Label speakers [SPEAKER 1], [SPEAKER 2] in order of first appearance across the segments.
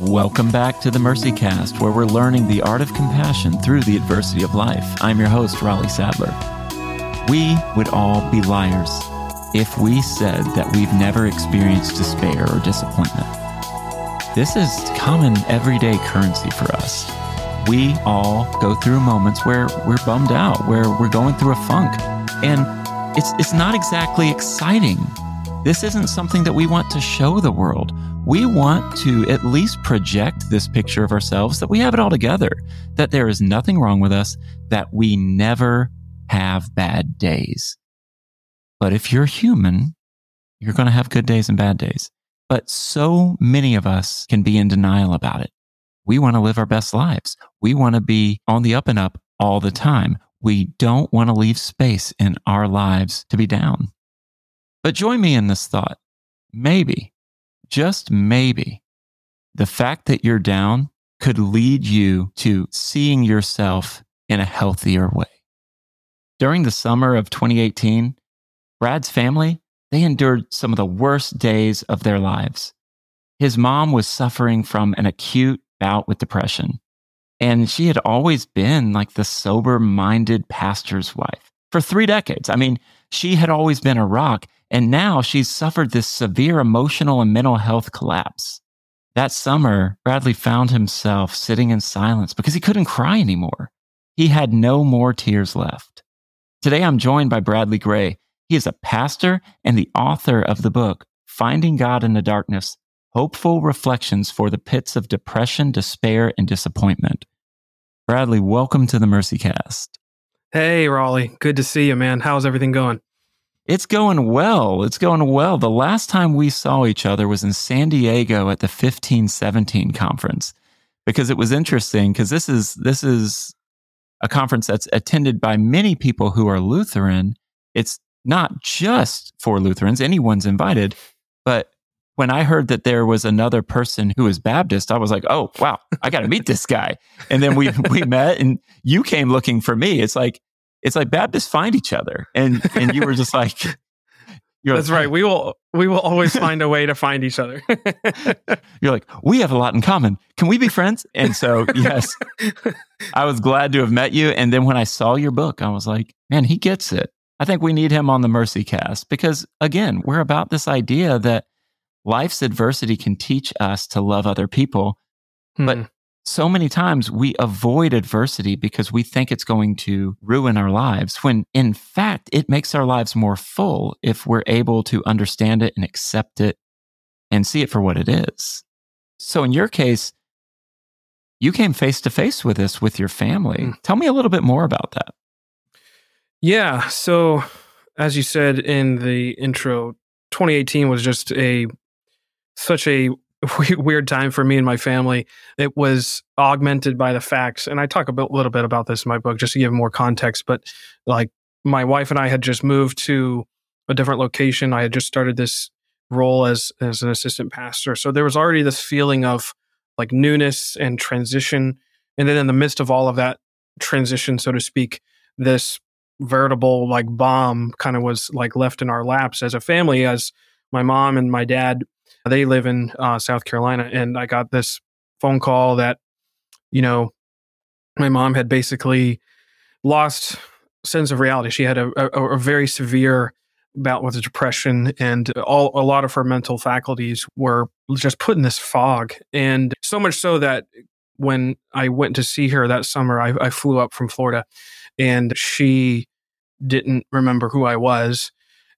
[SPEAKER 1] Welcome back to the Mercy Cast, where we're learning the art of compassion through the adversity of life. I'm your host, Raleigh Sadler. We would all be liars if we said that we've never experienced despair or disappointment. This is common everyday currency for us. We all go through moments where we're bummed out, where we're going through a funk, and it's, it's not exactly exciting. This isn't something that we want to show the world we want to at least project this picture of ourselves that we have it all together, that there is nothing wrong with us, that we never have bad days. But if you're human, you're going to have good days and bad days. But so many of us can be in denial about it. We want to live our best lives. We want to be on the up and up all the time. We don't want to leave space in our lives to be down. But join me in this thought. Maybe just maybe, the fact that you're down could lead you to seeing yourself in a healthier way. During the summer of 2018, Brad's family, they endured some of the worst days of their lives. His mom was suffering from an acute bout with depression, and she had always been like the sober minded pastor's wife for three decades. I mean, she had always been a rock, and now she's suffered this severe emotional and mental health collapse. That summer, Bradley found himself sitting in silence because he couldn't cry anymore. He had no more tears left. Today, I'm joined by Bradley Gray. He is a pastor and the author of the book, Finding God in the Darkness Hopeful Reflections for the Pits of Depression, Despair, and Disappointment. Bradley, welcome to the Mercy Cast.
[SPEAKER 2] Hey, Raleigh. Good to see you, man. How's everything going?
[SPEAKER 1] It's going well. It's going well. The last time we saw each other was in San Diego at the 1517 conference because it was interesting because this is this is a conference that's attended by many people who are Lutheran. It's not just for Lutherans, anyone's invited, but when I heard that there was another person who was Baptist, I was like, "Oh, wow, I got to meet this guy." And then we we met, and you came looking for me. It's like it's like Baptists find each other, and and you were just like,
[SPEAKER 2] that's like, right. We will we will always find a way to find each other.
[SPEAKER 1] you're like, we have a lot in common. Can we be friends? And so, yes, I was glad to have met you. And then when I saw your book, I was like, man, he gets it. I think we need him on the Mercy Cast because, again, we're about this idea that life's adversity can teach us to love other people, hmm. but so many times we avoid adversity because we think it's going to ruin our lives, when in fact, it makes our lives more full if we're able to understand it and accept it and see it for what it is. So, in your case, you came face to face with this with your family. Mm. Tell me a little bit more about that.
[SPEAKER 2] Yeah. So, as you said in the intro, 2018 was just a such a weird time for me and my family. It was augmented by the facts, and I talk a bit, little bit about this in my book just to give more context. But like my wife and I had just moved to a different location. I had just started this role as as an assistant pastor, so there was already this feeling of like newness and transition. And then in the midst of all of that transition, so to speak, this veritable like bomb kind of was like left in our laps as a family as my mom and my dad they live in uh, South Carolina, and I got this phone call that, you know, my mom had basically lost sense of reality. She had a, a, a very severe bout with depression, and all a lot of her mental faculties were just put in this fog, and so much so that when I went to see her that summer, I, I flew up from Florida, and she didn't remember who I was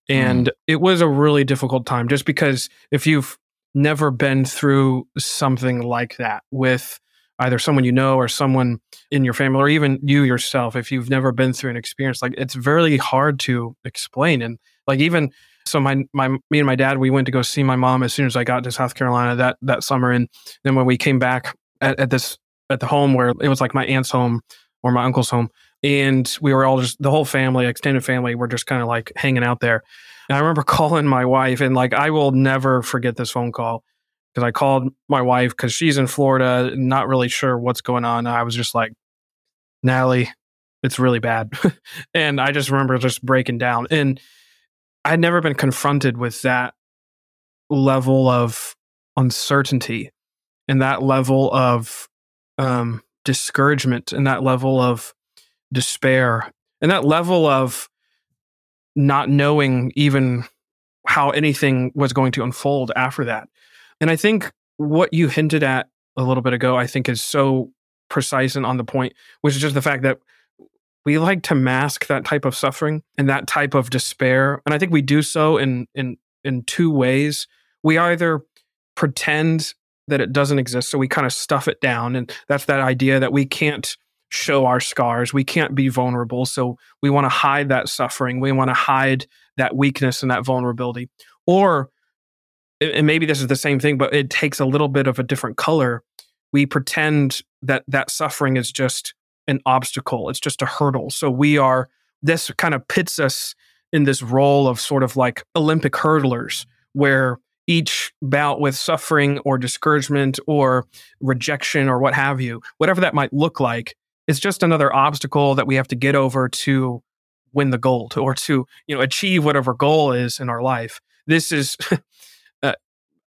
[SPEAKER 2] and mm. it was a really difficult time just because if you've never been through something like that with either someone you know or someone in your family or even you yourself, if you've never been through an experience like it's very hard to explain. And like even so my my me and my dad we went to go see my mom as soon as I got to South Carolina that that summer and then when we came back at, at this at the home where it was like my aunt's home or my uncle's home and we were all just the whole family, extended family, were just kind of like hanging out there. And I remember calling my wife, and like I will never forget this phone call because I called my wife because she's in Florida, not really sure what's going on. I was just like, Natalie, it's really bad, and I just remember just breaking down. And I'd never been confronted with that level of uncertainty and that level of um, discouragement and that level of despair and that level of not knowing even how anything was going to unfold after that. And I think what you hinted at a little bit ago, I think is so precise and on the point, which is just the fact that we like to mask that type of suffering and that type of despair. And I think we do so in in in two ways. We either pretend that it doesn't exist, so we kind of stuff it down, and that's that idea that we can't show our scars, we can't be vulnerable, so we want to hide that suffering, we want to hide that weakness and that vulnerability, or and maybe this is the same thing, but it takes a little bit of a different color. We pretend that that suffering is just an obstacle, it's just a hurdle. So we are, this kind of pits us in this role of sort of like Olympic hurdlers, where each bout with suffering or discouragement or rejection or what have you, whatever that might look like, is just another obstacle that we have to get over to win the gold or to you know achieve whatever goal is in our life. This is uh,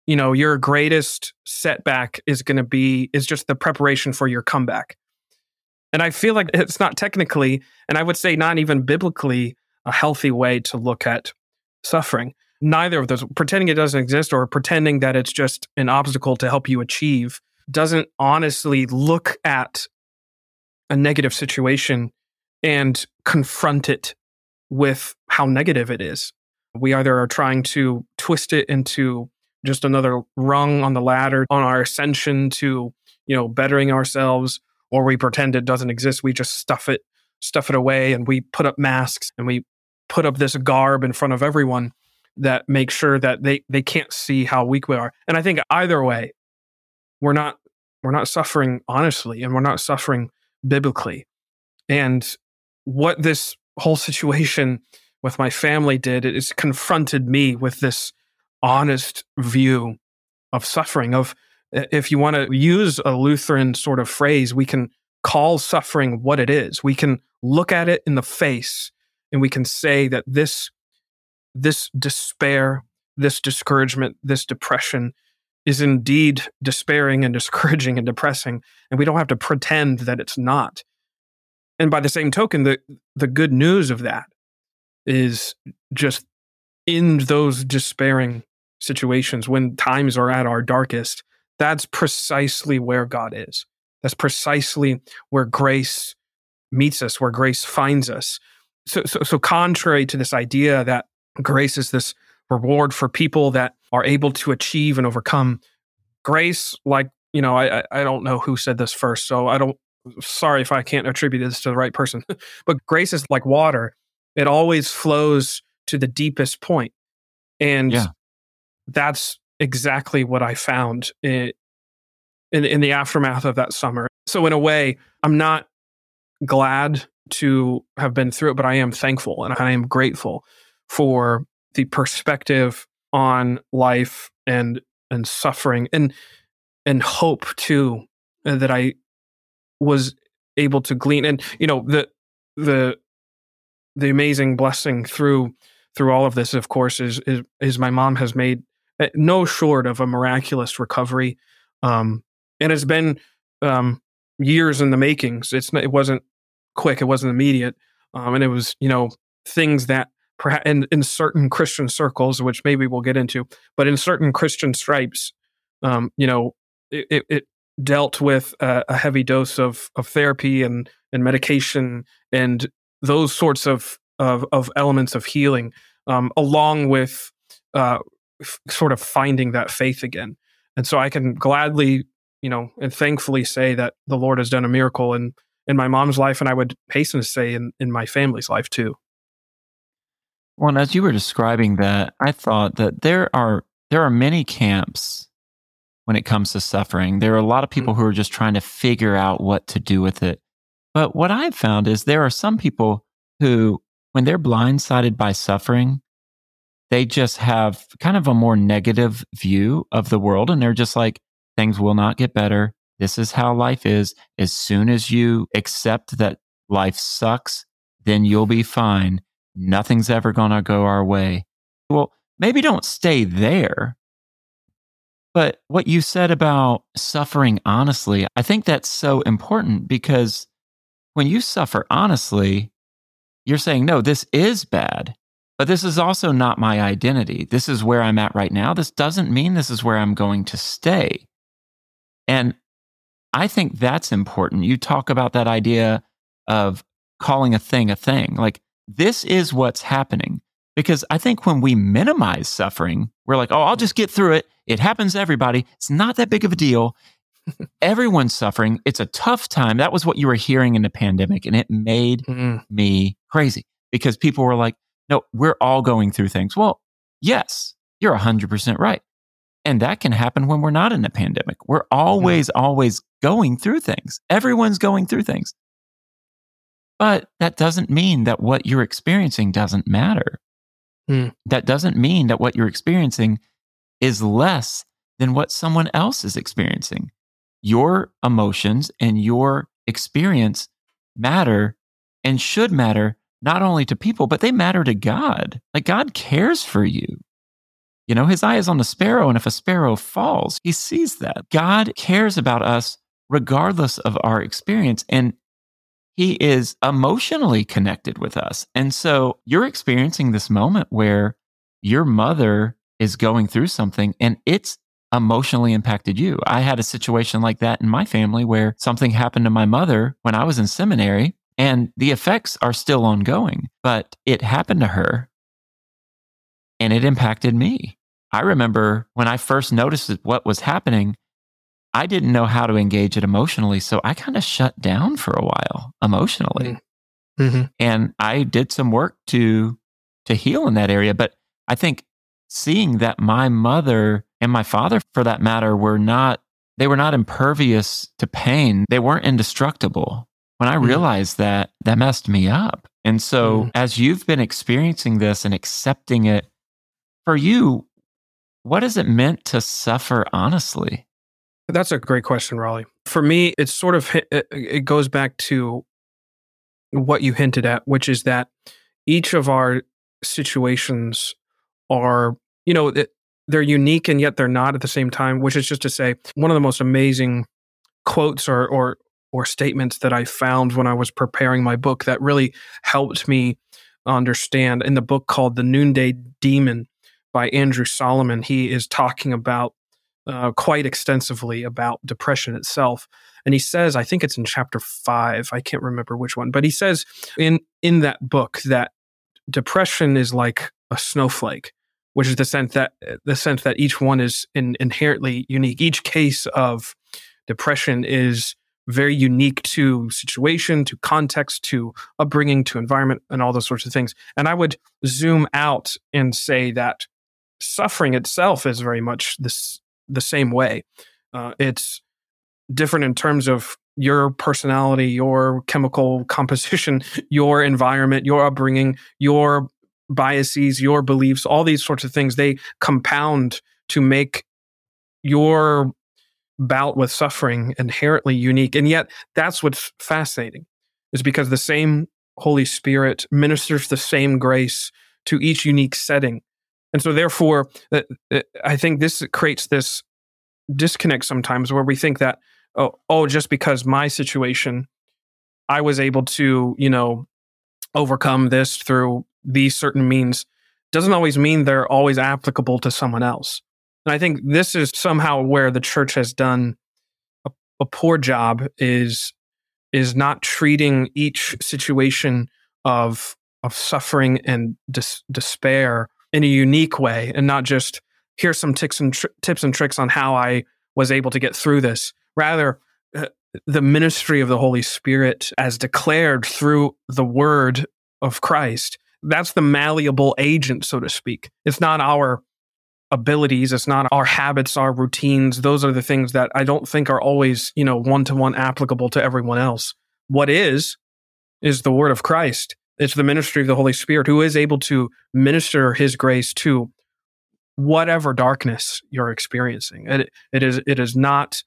[SPEAKER 2] you know your greatest setback is going to be is just the preparation for your comeback and i feel like it's not technically and i would say not even biblically a healthy way to look at suffering neither of those pretending it doesn't exist or pretending that it's just an obstacle to help you achieve doesn't honestly look at a negative situation and confront it with how negative it is we either are trying to twist it into just another rung on the ladder on our ascension to, you know, bettering ourselves, or we pretend it doesn't exist. We just stuff it, stuff it away, and we put up masks and we put up this garb in front of everyone that makes sure that they they can't see how weak we are. And I think either way, we're not we're not suffering honestly, and we're not suffering biblically. And what this whole situation with my family did is confronted me with this honest view of suffering of if you want to use a lutheran sort of phrase we can call suffering what it is we can look at it in the face and we can say that this this despair this discouragement this depression is indeed despairing and discouraging and depressing and we don't have to pretend that it's not and by the same token the the good news of that is just in those despairing situations, when times are at our darkest, that's precisely where God is. That's precisely where grace meets us, where grace finds us. So, so, so contrary to this idea that grace is this reward for people that are able to achieve and overcome, grace, like, you know, I, I don't know who said this first, so I don't, sorry if I can't attribute this to the right person, but grace is like water. It always flows to the deepest point. And yeah that's exactly what I found in, in, in the aftermath of that summer. So in a way, I'm not glad to have been through it, but I am thankful and I am grateful for the perspective on life and and suffering and and hope too uh, that I was able to glean and you know the the the amazing blessing through through all of this of course is is, is my mom has made uh, no short of a miraculous recovery. Um, and it's been um, years in the makings. It's it wasn't quick. It wasn't immediate. Um, and it was you know things that in, in certain Christian circles, which maybe we'll get into, but in certain Christian stripes, um, you know, it, it dealt with a, a, heavy dose of of therapy and and medication and those sorts of of, of elements of healing, um, along with uh, f- sort of finding that faith again. And so I can gladly, you know, and thankfully say that the Lord has done a miracle in in my mom's life, and I would hasten to say in in my family's life too.
[SPEAKER 1] Well, as you were describing that, I thought that there are there are many camps when it comes to suffering. There are a lot of people mm-hmm. who are just trying to figure out what to do with it. But what I've found is there are some people who, when they're blindsided by suffering, they just have kind of a more negative view of the world. And they're just like, things will not get better. This is how life is. As soon as you accept that life sucks, then you'll be fine. Nothing's ever going to go our way. Well, maybe don't stay there, But what you said about suffering honestly, I think that's so important because when you suffer honestly, you're saying, no, this is bad, but this is also not my identity. This is where I'm at right now. This doesn't mean this is where I'm going to stay. And I think that's important. You talk about that idea of calling a thing a thing. Like, this is what's happening. Because I think when we minimize suffering, we're like, oh, I'll just get through it. It happens to everybody. It's not that big of a deal. Everyone's suffering. It's a tough time. That was what you were hearing in the pandemic. And it made mm-hmm. me crazy because people were like, no, we're all going through things. Well, yes, you're 100% right. And that can happen when we're not in a pandemic. We're always, mm-hmm. always going through things. Everyone's going through things. But that doesn't mean that what you're experiencing doesn't matter. Mm. That doesn't mean that what you're experiencing is less than what someone else is experiencing. Your emotions and your experience matter and should matter not only to people, but they matter to God. Like God cares for you. You know, his eye is on the sparrow, and if a sparrow falls, he sees that. God cares about us regardless of our experience. And he is emotionally connected with us. And so you're experiencing this moment where your mother is going through something and it's emotionally impacted you. I had a situation like that in my family where something happened to my mother when I was in seminary and the effects are still ongoing, but it happened to her and it impacted me. I remember when I first noticed what was happening, I didn't know how to engage it emotionally. So I kind of shut down for a while emotionally. Mm-hmm. mm-hmm. And I did some work to to heal in that area. But I think seeing that my mother and my father, for that matter, were not they were not impervious to pain. They weren't indestructible. When I mm-hmm. realized that, that messed me up. And so mm-hmm. as you've been experiencing this and accepting it, for you, what has it meant to suffer honestly?
[SPEAKER 2] That's a great question, Raleigh. For me, it's sort of it goes back to what you hinted at, which is that each of our situations are, you know, they're unique and yet they're not at the same time. Which is just to say, one of the most amazing quotes or or or statements that I found when I was preparing my book that really helped me understand in the book called The Noonday Demon by Andrew Solomon. He is talking about uh, quite extensively about depression itself. And he says, I think it's in chapter five, I can't remember which one, but he says in in that book that depression is like a snowflake, which is the sense that the sense that each one is in, inherently unique. Each case of depression is very unique to situation, to context, to upbringing, to environment, and all those sorts of things. And I would zoom out and say that suffering itself is very much this the same way. Uh, it's different in terms of your personality, your chemical composition, your environment, your upbringing, your biases, your beliefs, all these sorts of things, they compound to make your bout with suffering inherently unique. And yet, that's what's fascinating, is because the same Holy Spirit ministers the same grace to each unique setting. And so, therefore, uh, uh, I think this creates this disconnect sometimes where we think that, oh, oh, just because my situation, I was able to, you know, overcome this through these certain means, doesn't always mean they're always applicable to someone else. And I think this is somehow where the church has done a, a poor job is is not treating each situation of of suffering and dis- despair in a unique way and not just here's some tips and tr- tips and tricks on how I was able to get through this. Rather, uh, the ministry of the Holy Spirit as declared through the word of Christ. That's the malleable agent, so to speak. It's not our abilities, it's not our habits, our routines. Those are the things that I don't think are always, you know, one to one applicable to everyone else. What is, is the word of Christ. It's the ministry of the Holy Spirit who is able to minister his grace to whatever darkness you're experiencing. It, it is it is not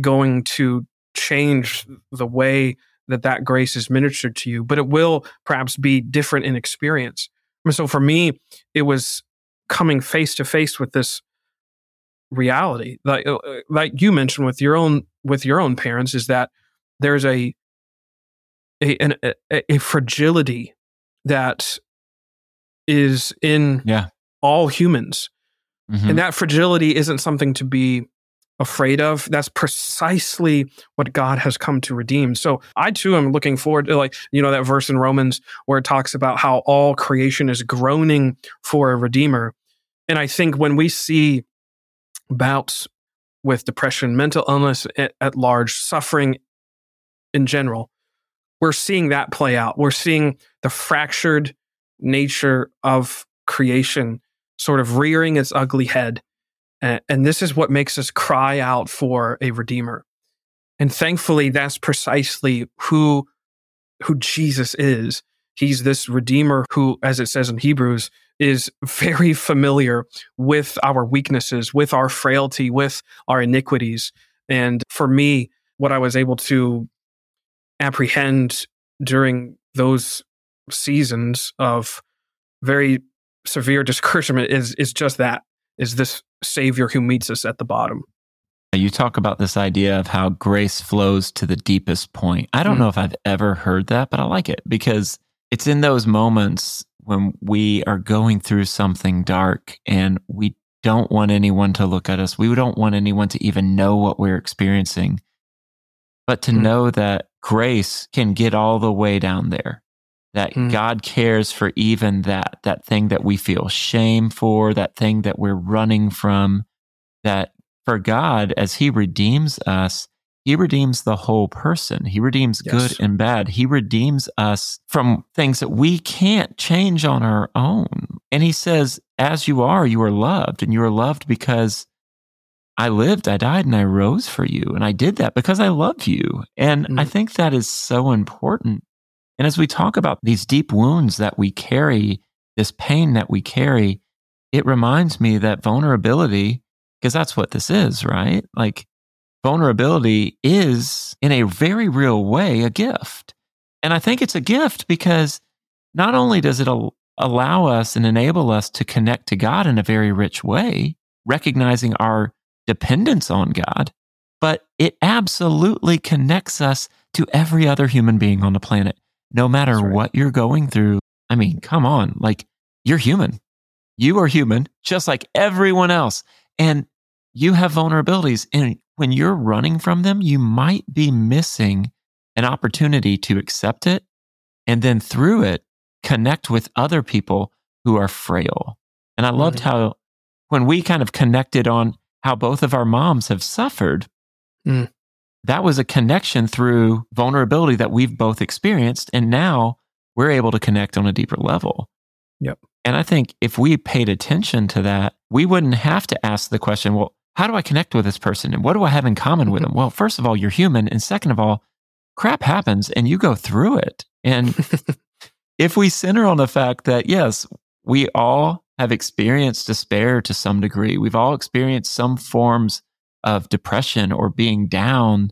[SPEAKER 2] going to change the way that that grace is ministered to you, but it will perhaps be different in experience. And so for me, it was coming face to face with this reality. Like uh, like you mentioned with your own with your own parents, is that there's a a, an, a, a fragility that is in
[SPEAKER 1] yeah.
[SPEAKER 2] all humans.
[SPEAKER 1] Mhm.
[SPEAKER 2] And that fragility isn't something to be afraid of. That's precisely what God has come to redeem. So I too am looking forward to like, you know, that verse in Romans where it talks about how all creation is groaning for a redeemer. And I think when we see bouts with depression, mental illness at, at large, suffering in general, we're seeing that play out. We're seeing the fractured nature of creation sort of rearing its ugly head. And, and this is what makes us cry out for a redeemer. And thankfully, that's precisely who, who Jesus is. He's this redeemer who, as it says in Hebrews, is very familiar with our weaknesses, with our frailty, with our iniquities. And for me, what I was able to apprehend during those seasons of very severe discouragement is is just that is this savior who meets us at the bottom
[SPEAKER 1] You talk about this idea of how grace flows to the deepest point. I don't
[SPEAKER 2] Mm.
[SPEAKER 1] know if I've ever heard that, but I like it because it's in those moments when we are going through something dark and we don't want anyone to look at us. We don't want anyone to even know what we're experiencing. But to
[SPEAKER 2] Mm.
[SPEAKER 1] know that grace can get all the way down there. That
[SPEAKER 2] Mm.
[SPEAKER 1] God cares for even that that thing that we feel shame for, that thing that we're running from, that for God, as He redeems us, He redeems the whole person. He redeems
[SPEAKER 2] Yes.
[SPEAKER 1] good and bad. He redeems us from things that we can't change on our own. And He says, As you are, you are loved, and you are loved because I lived, I died, and I rose for you. And I did that because I love you. And I
[SPEAKER 2] Mm.
[SPEAKER 1] think that is so important. And as we talk about these deep wounds that we carry, this pain that we carry, it reminds me that vulnerability, because that's what this is, right? Like vulnerability is in a very real way a gift. And I think it's a gift because not only does it al- allow us and enable us to connect to God in a very rich way, recognizing our dependence on God, but it absolutely connects us to every other human being on the planet, no matter
[SPEAKER 2] right.
[SPEAKER 1] what you're going through. I mean, come on, like you're human. You are human, just like everyone else. And you have vulnerabilities. And when you're running from them, you might be missing an opportunity to accept it and then through it, connect with other people who are frail. And I loved
[SPEAKER 2] Mhm.
[SPEAKER 1] how when we kind of connected on how both of our moms have suffered,
[SPEAKER 2] Mm.
[SPEAKER 1] that was a connection through vulnerability that we've both experienced. And now we're able to connect on a deeper level.
[SPEAKER 2] Yep.
[SPEAKER 1] And I think if we paid attention to that, we wouldn't have to ask the question, well, how do I connect with this person? And what do I have in common with them? Well, first of all, you're human. And second of all, crap happens and you go through it. And if we center on the fact that, yes, we all have experienced despair to some degree, we've all experienced some forms of depression or being down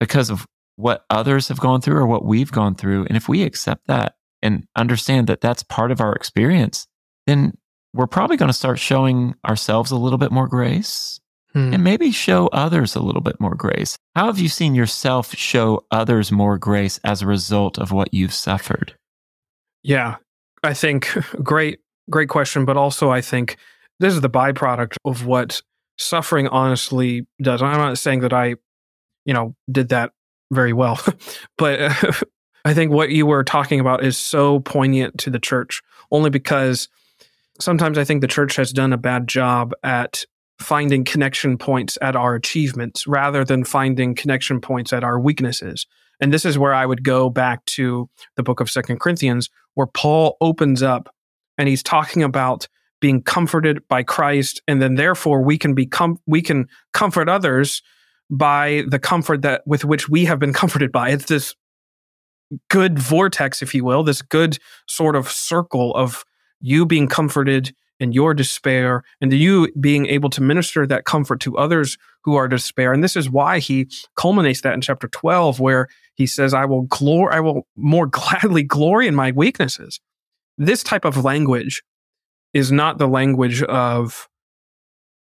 [SPEAKER 1] because of what others have gone through or what we've gone through. And if we accept that and understand that that's part of our experience, then we're probably going to start showing ourselves a little bit more grace
[SPEAKER 2] Hmm.
[SPEAKER 1] and maybe show others a little bit more grace. How have you seen yourself show others more grace as a result of what you've suffered?
[SPEAKER 2] Yeah, I think great, great question. But also, I think this is the byproduct of what suffering honestly does. I'm not saying that I, you know, did that very well, but I think what you were talking about is so poignant to the church only because sometimes I think the church has done a bad job at finding connection points at our achievements rather than finding connection points at our weaknesses. And this is where I would go back to the book of Second Corinthians, where Paul opens up and he's talking about being comforted by Christ, and then therefore we can become we can comfort others by the comfort that with which we have been comforted by. It's this good vortex, if you will, this good sort of circle of you being comforted in your despair and you being able to minister that comfort to others who are despair. And this is why he culminates that in chapter 12, where he says, I will glory, I will more gladly glory in my weaknesses. This type of language is not the language of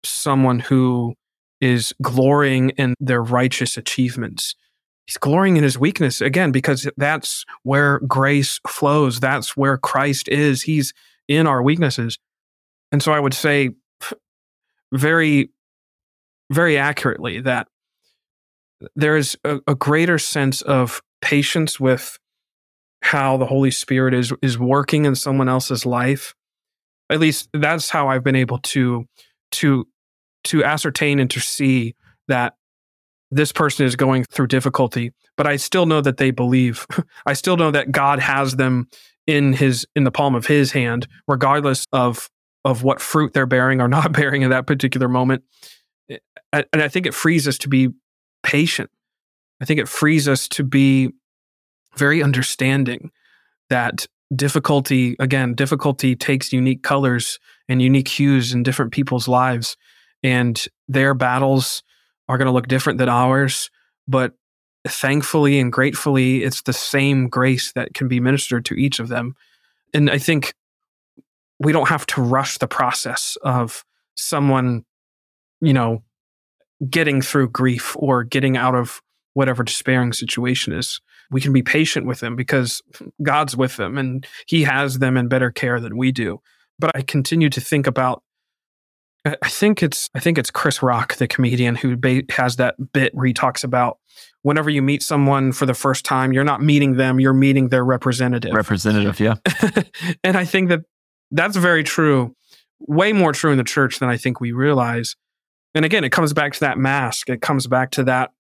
[SPEAKER 2] someone who is glorying in their righteous achievements. He's glorying in his weakness again because that's where grace flows. That's where Christ is. He's in our weaknesses. And so I would say very, very accurately that there is a, a greater sense of patience with how the Holy Spirit is is working in someone else's life. At least that's how I've been able to to to ascertain and to see that this person is going through difficulty, but I still know that they believe. I still know that God has them in his in the palm of his hand, regardless of of what fruit they're bearing or not bearing in that particular moment. Eh, and I think it frees us to be patient. I think it frees us to be very understanding that difficulty, again, difficulty takes unique colors and unique hues in different people's lives. And their battles are going to look different than ours. But thankfully and gratefully, it's the same grace that can be ministered to each of them. And I think we don't have to rush the process of someone, you know, getting through grief or getting out of whatever despairing situation is. We can be patient with them because God's with them and He has them in better care than we do. But I continue to think about. I think it's I think it's Chris Rock, the comedian, who has that bit where he talks about whenever you meet someone for the first time, you're not meeting them, you're meeting their representative.
[SPEAKER 1] Representative, yeah.
[SPEAKER 2] and I think that that's very true, way more true in the church than I think we realize. And again, it comes back to that mask. It comes back to that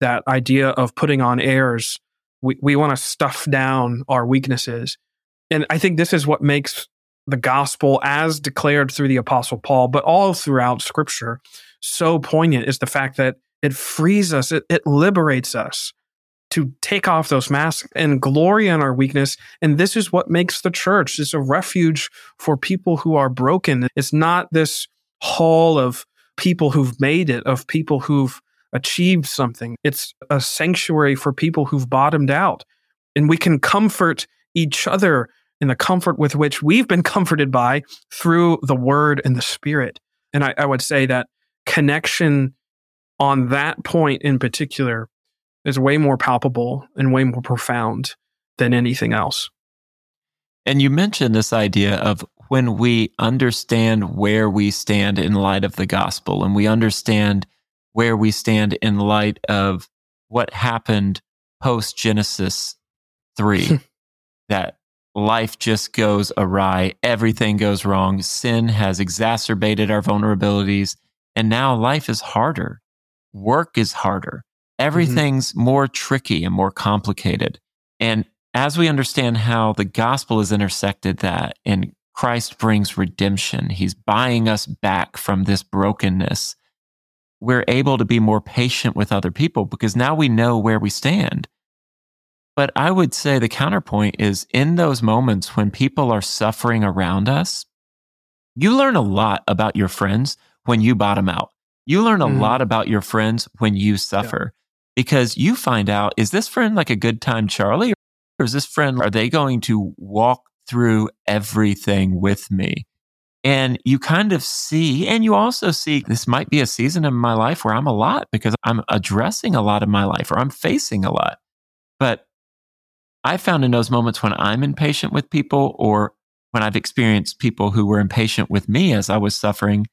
[SPEAKER 2] that idea of putting on airs. We we want to stuff down our weaknesses. And I think this is what makes the gospel as declared through the apostle Paul, but all throughout scripture so poignant is the fact that it frees us, it, it liberates us to take off those masks and glory in our weakness. And this is what makes the church. It's a refuge for people who are broken. It's not this hall of people who've made it, of people who've achieved something. It's a sanctuary for people who've bottomed out. And we can comfort each other in the comfort with which we've been comforted by through the word and the spirit. And I, I would say that connection on that point in particular is way more palpable and way more profound than anything else.
[SPEAKER 1] And you mentioned this idea of when we understand where we stand in light of the gospel and we understand where we stand in light of what happened post Genesis 3, that life just goes awry, everything goes wrong, sin has exacerbated our vulnerabilities, and now life is harder, work is harder, Mm-hmm. everything's mm-hmm. more tricky and more complicated. And as we understand how the gospel has intersected that and Christ brings redemption, he's buying us back from this brokenness, we're able to be more patient with other people because now we know where we stand. But I would say the counterpoint is in those moments when people are suffering around us, you learn a lot about your friends when you bottom out. You learn a mm. lot about your friends when you suffer because you find out is this friend like a good time Charlie or is this friend are they going to walk through everything with me? And you kind of see, and you also see this might be a season in my life where I'm a lot because I'm addressing a lot of my life or I'm facing a lot. But I found in those moments when I'm impatient with people or when I've experienced people who were impatient with me as I was suffering,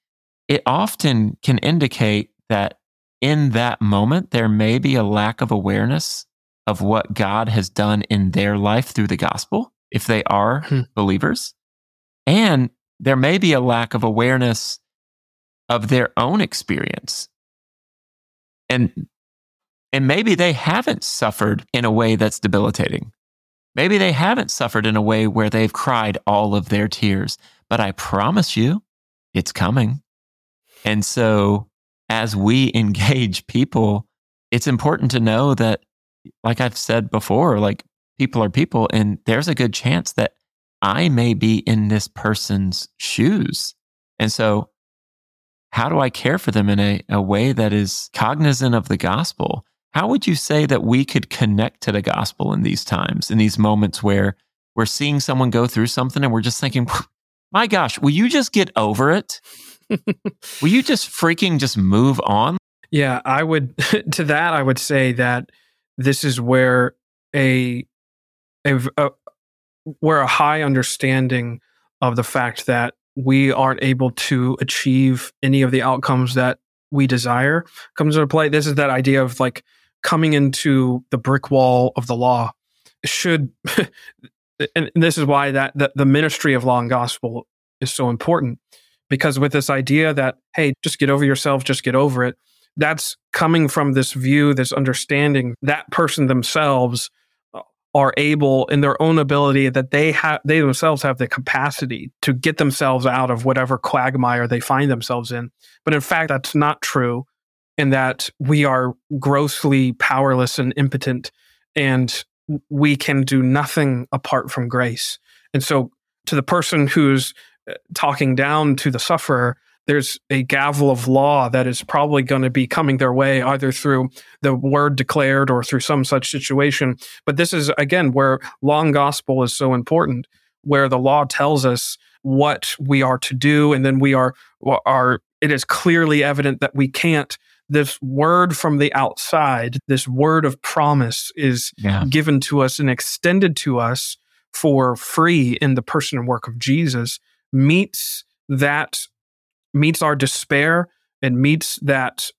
[SPEAKER 1] it often can indicate that in that moment, there may be a lack of awareness of what God has done in their life through the gospel, if they are hmm. believers. And there may be a lack of awareness of their own experience. And, and maybe they haven't suffered in a way that's debilitating. Maybe they haven't suffered in a way where they've cried all of their tears, but I promise you, it's coming. And so as we engage people, it's important to know that, like I've said before, like people are people, and there's a good chance that I may be in this person's shoes. And so, how do I care for them in a, a way that is cognizant of the gospel? How would you say that we could connect to the gospel in these times, in these moments where we're seeing someone go through something and we're just thinking, my gosh, will you just get over it? Will you just freaking just move on?
[SPEAKER 2] Yeah, I would to that I would say that this is where a, a, a where a high understanding of the fact that we aren't able to achieve any of the outcomes that we desire comes into play. This is that idea of like coming into the brick wall of the law should and this is why that, that the ministry of law and gospel is so important because with this idea that hey just get over yourself just get over it that's coming from this view this understanding that person themselves are able in their own ability that they have they themselves have the capacity to get themselves out of whatever quagmire they find themselves in but in fact that's not true in that we are grossly powerless and impotent and we can do nothing apart from grace. And so, to the person who's uh, talking down to the sufferer, there's a gavel of law that is probably going to be coming their way either through the word declared or through some such situation. But this is, again, where law gospel is so important, where the law tells us what we are to do, and then we are, are it is clearly evident that we can't this word from the outside, this word of promise is yeah. given to us and extended to us for free in the person and work of Jesus, meets that, meets our despair and meets that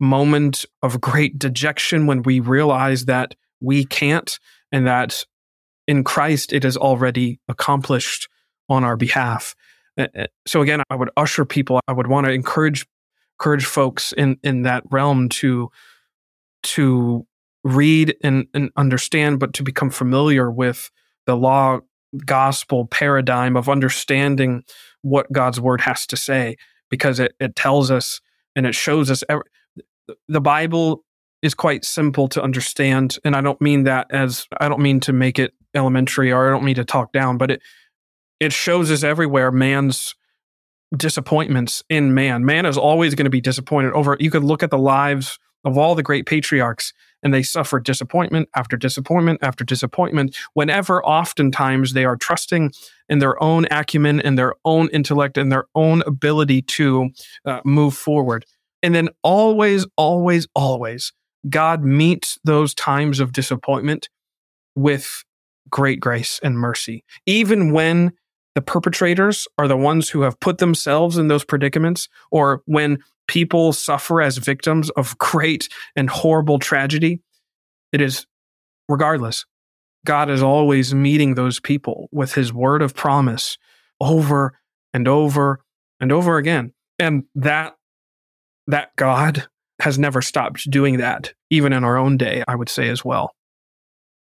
[SPEAKER 2] moment of great dejection when we realize that we can't and that in Christ it is already accomplished on our behalf. So again, I would usher people, I would want to encourage encourage folks in in that realm to to read and, and understand, but to become familiar with the law gospel paradigm of understanding what God's word has to say, because it, it tells us and it shows us every, the Bible is quite simple to understand. And I don't mean that as I don't mean to make it elementary or I don't mean to talk down, but it it shows us everywhere man's disappointments in man. Man is always going to be disappointed over. You could look at the lives of all the great patriarchs and they suffer disappointment after disappointment after disappointment whenever oftentimes they are trusting in their own acumen and their own intellect and their own ability to uh, move forward. And then always always always god meets those times of disappointment with great grace and mercy even when the perpetrators are the ones who have put themselves in those predicaments, or when people suffer as victims of great and horrible tragedy, it is regardless. God is always meeting those people with his word of promise over and over and over again. And that that God has never stopped doing that, even in our own day, I would say as well.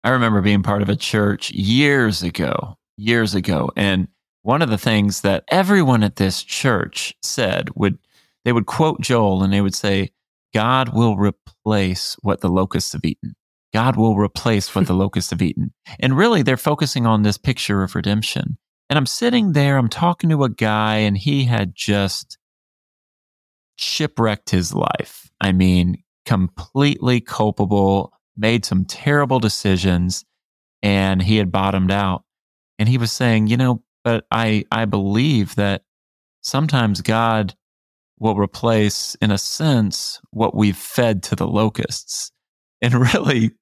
[SPEAKER 1] I remember being part of a church years ago, years ago, and one of the things that everyone at this church said would they would quote Joel and they would say, God will replace what the locusts have eaten. God will replace what the locusts have eaten. And really, they're focusing on this picture of redemption. And I'm sitting there, I'm talking to a guy, and he had just shipwrecked his life. I mean, completely culpable, made some terrible decisions, and he had bottomed out. And he was saying, you know, but I, I believe that sometimes God will replace, in a sense, what we've fed to the locusts. And really,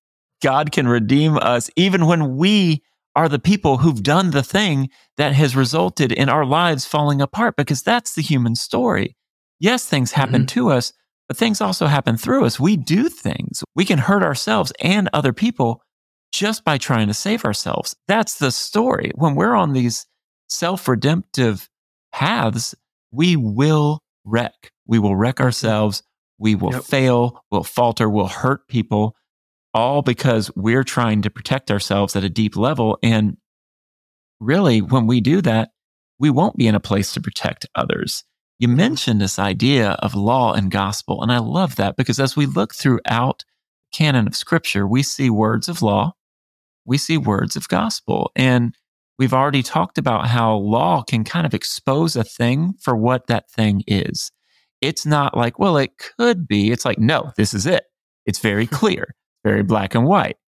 [SPEAKER 1] God can redeem us even when we are the people who've done the thing that has resulted in our lives falling apart, because that's the human story. Yes, things happen mm-hmm. to us, but things also happen through us. We do things. We can hurt ourselves and other people just by trying to save ourselves. That's the story. When we're on these self redemptive paths, we will wreck. We will wreck ourselves. We will yep. fail, we'll falter, we'll hurt people, all because we're trying to protect ourselves at a deep level. And really, when we do that, we won't be in a place to protect others. You mentioned this idea of law and gospel, and I love that because as we look throughout the canon of scripture, we see words of law, we see words of gospel. And we've already talked about how law can kind of expose a thing for what that thing is. It's not like, well, it could be. It's like, no, this is it. It's very clear, very black and white.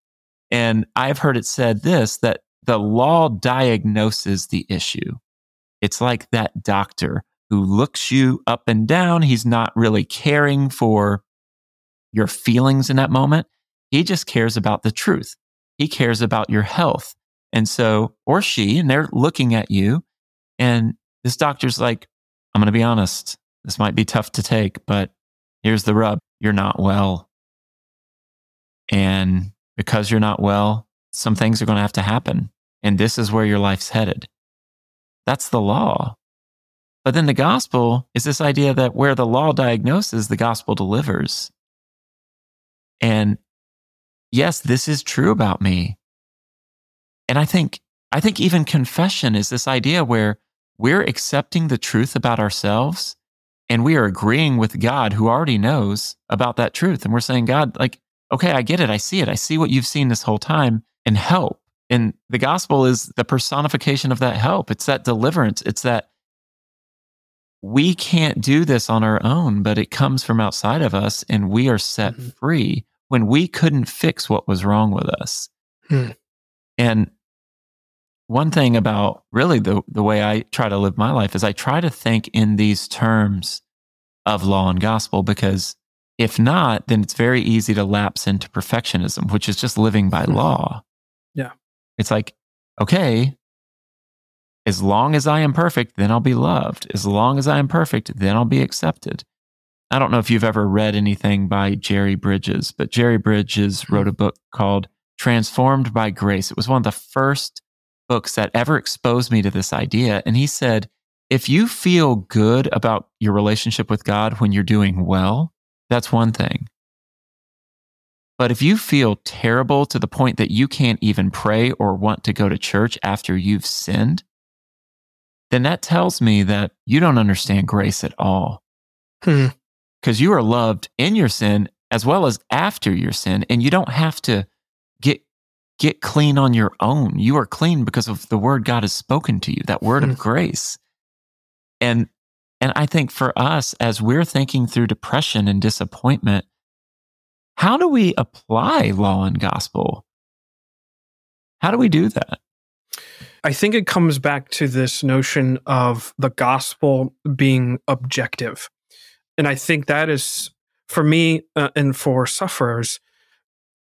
[SPEAKER 1] And I've heard it said this that the law diagnoses the issue. It's like that doctor who looks you up and down. He's not really caring for your feelings in that moment. He just cares about the truth. He cares about your health. And so, or she, and they're looking at you. And this doctor's like, I'm going to be honest. This might be tough to take, but here's the rub you're not well. And because you're not well, some things are going to have to happen. And this is where your life's headed. That's the law. But then the gospel is this idea that where the law diagnoses, the gospel delivers. And yes, this is true about me. And I think, I think even confession is this idea where we're accepting the truth about ourselves and we are agreeing with God who already knows about that truth. And we're saying, God, like, okay, I get it. I see it. I see what you've seen this whole time and help. And the gospel is the personification of that help. It's that deliverance. It's that we can't do this on our own, but it comes from outside of us and we are set mm-hmm. free when we couldn't fix what was wrong with us. Hmm. And one thing about really the, the way I try to live my life is I try to think in these terms of law and gospel because if not, then it's very easy to lapse into perfectionism, which is just living by hmm. law.
[SPEAKER 2] Yeah.
[SPEAKER 1] It's like, okay, as long as I am perfect, then I'll be loved. As long as I am perfect, then I'll be accepted. I don't know if you've ever read anything by Jerry Bridges, but Jerry Bridges hmm. wrote a book called Transformed by Grace. It was one of the first books that ever exposed me to this idea. And he said, if you feel good about your relationship with God when you're doing well, that's one thing. But if you feel terrible to the point that you can't even pray or want to go to church after you've sinned, then that tells me that you don't understand grace at all. Because hmm. you are loved in your sin as well as after your sin, and you don't have to get clean on your own. You are clean because of the word God has spoken to you, that word hmm. of grace. And and I think for us, as we're thinking through depression and disappointment, how do we apply law and gospel? How do we do that?
[SPEAKER 2] I think it comes back to this notion of the gospel being objective. And I think that is, for me uh, and for sufferers,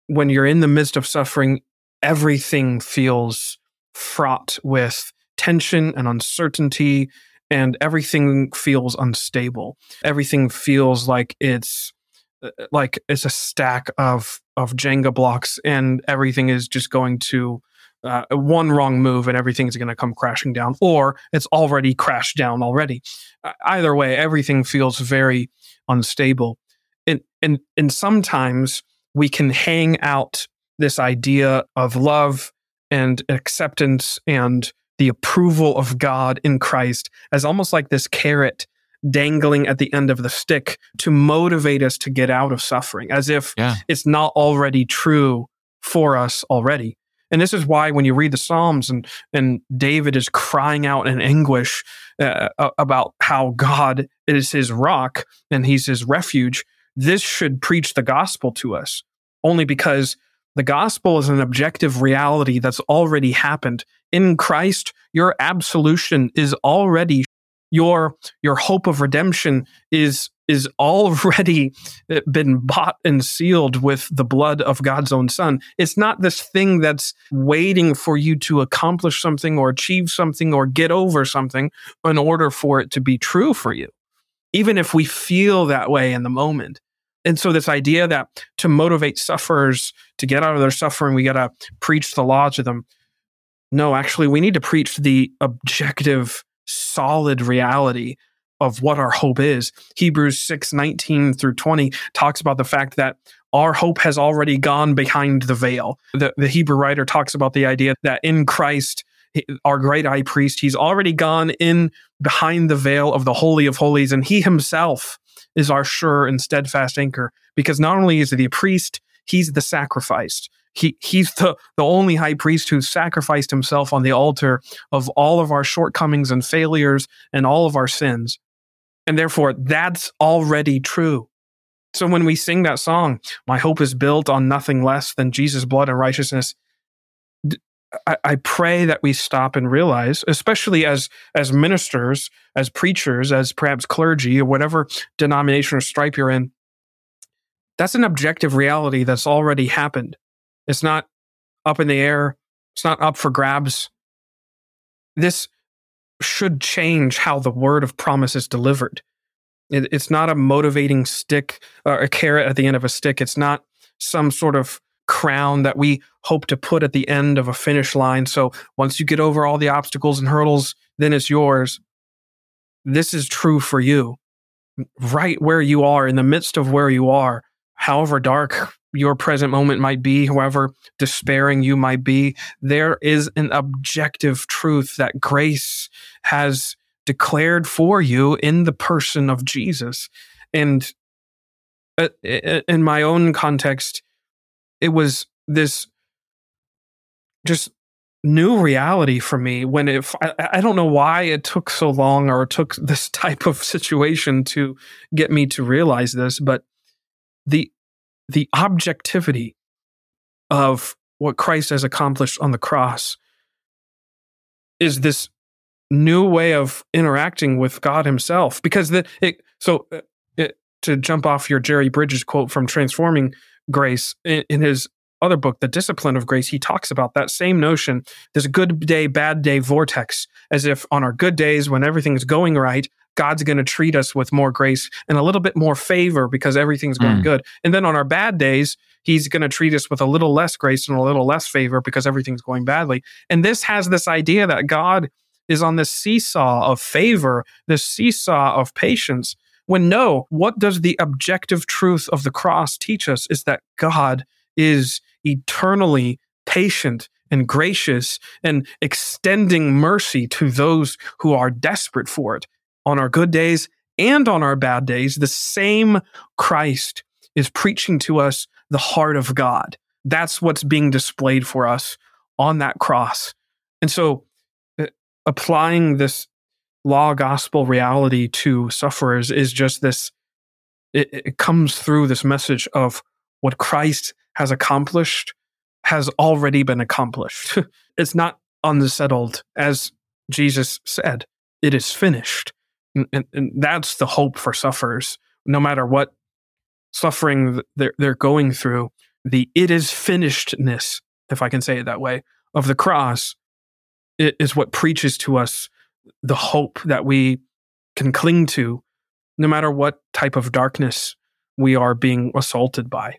[SPEAKER 2] when you're in the midst of suffering, everything feels fraught with tension and uncertainty and everything feels unstable. Everything feels like it's uh, like it's a stack of of Jenga blocks, and everything is just going to uh, one wrong move and everything's going to come crashing down, or it's already crashed down already. Uh, either way, everything feels very unstable, and and and sometimes we can hang out this idea of love and acceptance and the approval of God in Christ as almost like this carrot dangling at the end of the stick to motivate us to get out of suffering, as if yeah. it's not already true for us already. And this is why when you read the Psalms and, and David is crying out in anguish uh, about how God is his rock and he's his refuge, this should preach the gospel to us only because the gospel is an objective reality that's already happened. In Christ, your absolution is already your your hope of redemption is is already uh, been bought and sealed with the blood of God's own son. It's not this thing that's waiting for you to accomplish something or achieve something or get over something in order for it to be true for you. Even if we feel that way in the moment. And so this idea that to motivate sufferers to get out of their suffering, we got to preach the law to them. No, actually, we need to preach the objective, solid reality of what our hope is. Hebrews 6 19 through 20 talks about the fact that our hope has already gone behind the veil. The, the Hebrew writer talks about the idea that in Christ, our great high priest, he's already gone in behind the veil of the Holy of Holies, and he himself is our sure and steadfast anchor because not only is he a priest, he's the sacrificed. He, he's the, the only high priest who sacrificed himself on the altar of all of our shortcomings and failures and all of our sins. And therefore, that's already true. So when we sing that song, My hope is built on nothing less than Jesus' blood and righteousness, I, pray that we stop and realize, especially as as ministers, as preachers, as perhaps clergy, or whatever denomination or stripe you're in, that's an objective reality that's already happened. It's not up in the air. It's not up for grabs. This should change how the word of promise is delivered. It, it's not a motivating stick or a carrot at the end of a stick. It's not some sort of crown that we hope to put at the end of a finish line. So once you get over all the obstacles and hurdles, then it's yours. This is true for you. Right where you are, in the midst of where you are, however dark your present moment might be, however despairing you might be, there is an objective truth that grace has declared for you in the person of Jesus. And uh, in my own context, it was this just new reality for me when if I, I, don't know why it took so long or it took this type of situation to get me to realize this but the the objectivity of what Christ has accomplished on the cross is this new way of interacting with God himself because the it, so uh, it, to jump off your Jerry Bridges quote from transforming grace in, in his other book, The Discipline of Grace, he talks about that same notion. There's a good day, bad day vortex, as if on our good days, when everything's going right, God's going to treat us with more grace and a little bit more favor because everything's going mm. good. And then on our bad days, he's going to treat us with a little less grace and a little less favor because everything's going badly. And this has this idea that God is on this seesaw of favor, this seesaw of patience. When no, what does the objective truth of the cross teach us is that God is eternally patient and gracious and extending mercy to those who are desperate for it. On our good days and on our bad days, the same Christ is preaching to us the heart of God. That's what's being displayed for us on that cross. And so, uh, applying this law gospel reality to sufferers is just this it, it comes through this message of what Christ has accomplished has already been accomplished. it's not unsettled, as Jesus said, it is finished. And, and, and, that's the hope for sufferers, no matter what suffering they're, they're going through. The it is finishedness, if I can say it that way, of the cross is what preaches to us the hope that we can cling to, no matter what type of darkness we are being assaulted by.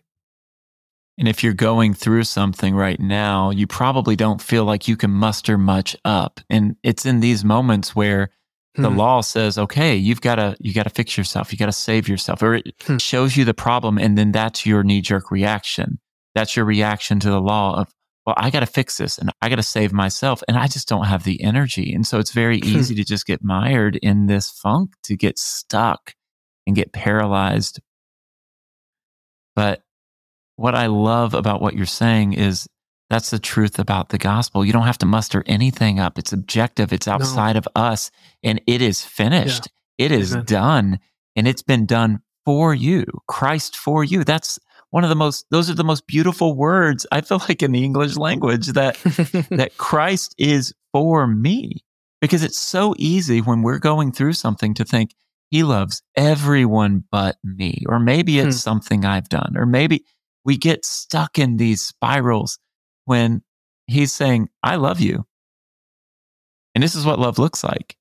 [SPEAKER 1] And if you're going through something right now, you probably don't feel like you can muster much up. And it's in these moments where the hmm. law says, okay, you've got to, you got to fix yourself. You got to save yourself or it hmm. shows you the problem. And then that's your knee jerk reaction. That's your reaction to the law of, well, I got to fix this and I got to save myself. And I just don't have the energy. And so it's very hmm. easy to just get mired in this funk, to get stuck and get paralyzed. But what I love about what you're saying is that's the truth about the gospel. You don't have to muster anything up. It's objective. It's outside no. of us and it is finished. Yeah. It is Amen. done and it's been done for you. Christ for you. That's one of the most those are the most beautiful words I feel like in the English language that that Christ is for me. Because it's so easy when we're going through something to think he loves everyone but me or maybe it's hmm. something I've done or maybe we get stuck in these spirals when he's saying, I love you. And this is what love looks like.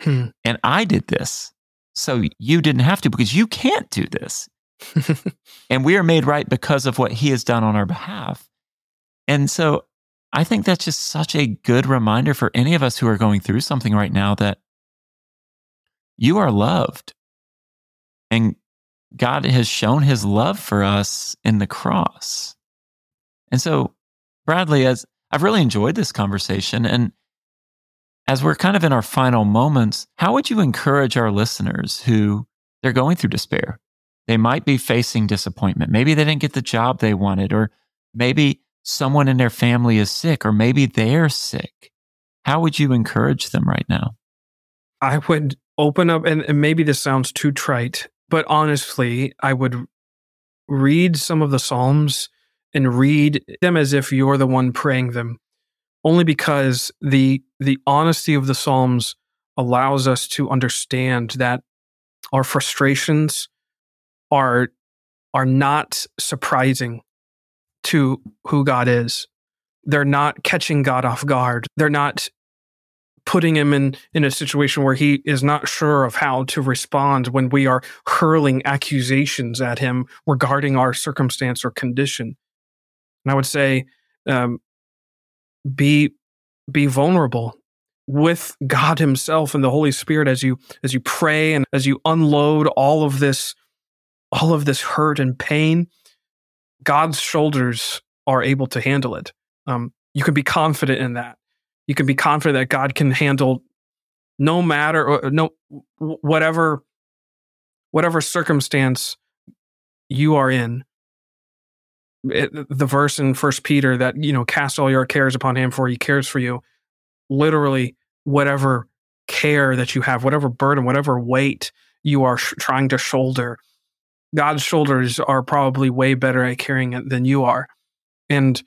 [SPEAKER 1] Hmm. And I did this. So you didn't have to because you can't do this. and we are made right because of what he has done on our behalf. And so I think that's just such a good reminder for any of us who are going through something right now that you are loved. And God has shown his love for us in the cross. And so, Bradley, as I've really enjoyed this conversation, and as we're kind of in our final moments, how would you encourage our listeners who they're going through despair? They might be facing disappointment. Maybe they didn't get the job they wanted, or maybe someone in their family is sick, or maybe they're sick. How would you encourage them right now?
[SPEAKER 2] I would open up, and, and maybe this sounds too trite, but honestly, I would read some of the Psalms and read them as if you're the one praying them. only because the the honesty of the Psalms allows us to understand that our frustrations are are not surprising to who God is. They're not catching God off guard. They're not putting him in in a situation where he is not sure of how to respond when we are hurling accusations at him regarding our circumstance or condition. And I would say, um, be be vulnerable with God Himself and the Holy Spirit as you as you pray and as you unload all of this all of this hurt and pain. God's shoulders are able to handle it. Um, you can be confident in that. You can be confident that God can handle no matter or no whatever whatever circumstance you are in. It, the verse in First Peter that you know cast all your cares upon Him for He cares for you. Literally, whatever care that you have, whatever burden, whatever weight you are sh- trying to shoulder, God's shoulders are probably way better at carrying it than you are. And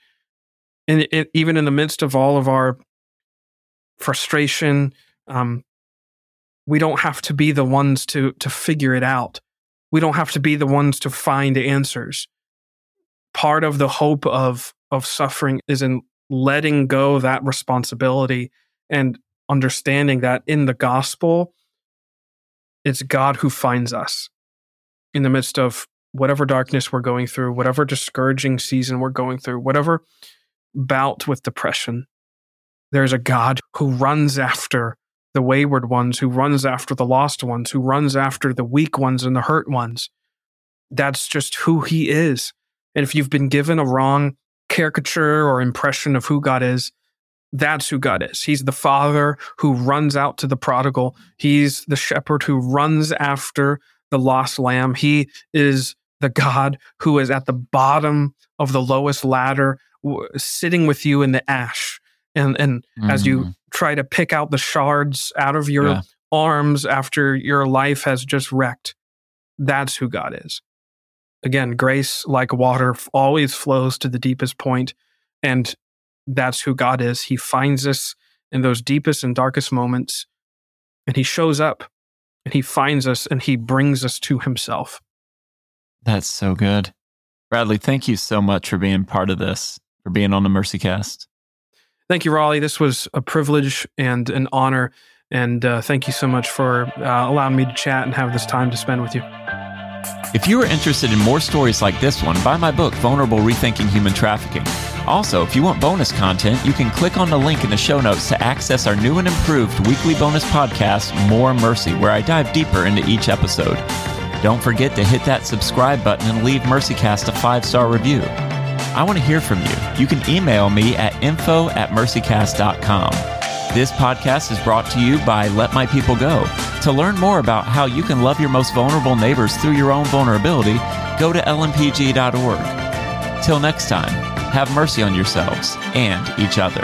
[SPEAKER 2] and even in the midst of all of our frustration. Um, we don't have to be the ones to to figure it out. We don't have to be the ones to find answers. Part of the hope of of suffering is in letting go that responsibility and understanding that in the gospel, it's God who finds us in the midst of whatever darkness we're going through, whatever discouraging season we're going through, whatever bout with depression. There's a God who runs after the wayward ones, who runs after the lost ones, who runs after the weak ones and the hurt ones. That's just who he is. And if you've been given a wrong caricature or impression of who God is, that's who God is. He's the father who runs out to the prodigal. He's the shepherd who runs after the lost lamb. He is the God who is at the bottom of the lowest ladder, sitting with you in the ash, and and mm. as you mm-hmm. try to pick out the shards out of your yeah. arms after your life has just wrecked that's who god is again grace like water always flows to the deepest point and that's who god is he finds us in those deepest and darkest moments and he shows up and he finds us and he brings us to himself
[SPEAKER 1] that's so good bradley thank you so much for being part of this for being on the MercyCast
[SPEAKER 2] Thank you, Raleigh. This was a privilege and an honor. And uh, thank you so much for uh, allowing me to chat and have this time to spend with you.
[SPEAKER 1] If you are interested in more stories like this one, buy my book, Vulnerable Rethinking Human Trafficking. Also, if you want bonus content, you can click on the link in the show notes to access our new and improved weekly bonus podcast, More Mercy, where I dive deeper into each episode. Don't forget to hit that subscribe button and leave MercyCast a five star review. I want to hear from you. You can email me at info at mercycast.com. This podcast is brought to you by Let My People Go. To learn more about how you can love your most vulnerable neighbors through your own vulnerability, go to lmpg.org. Till next time, have mercy on yourselves and each other.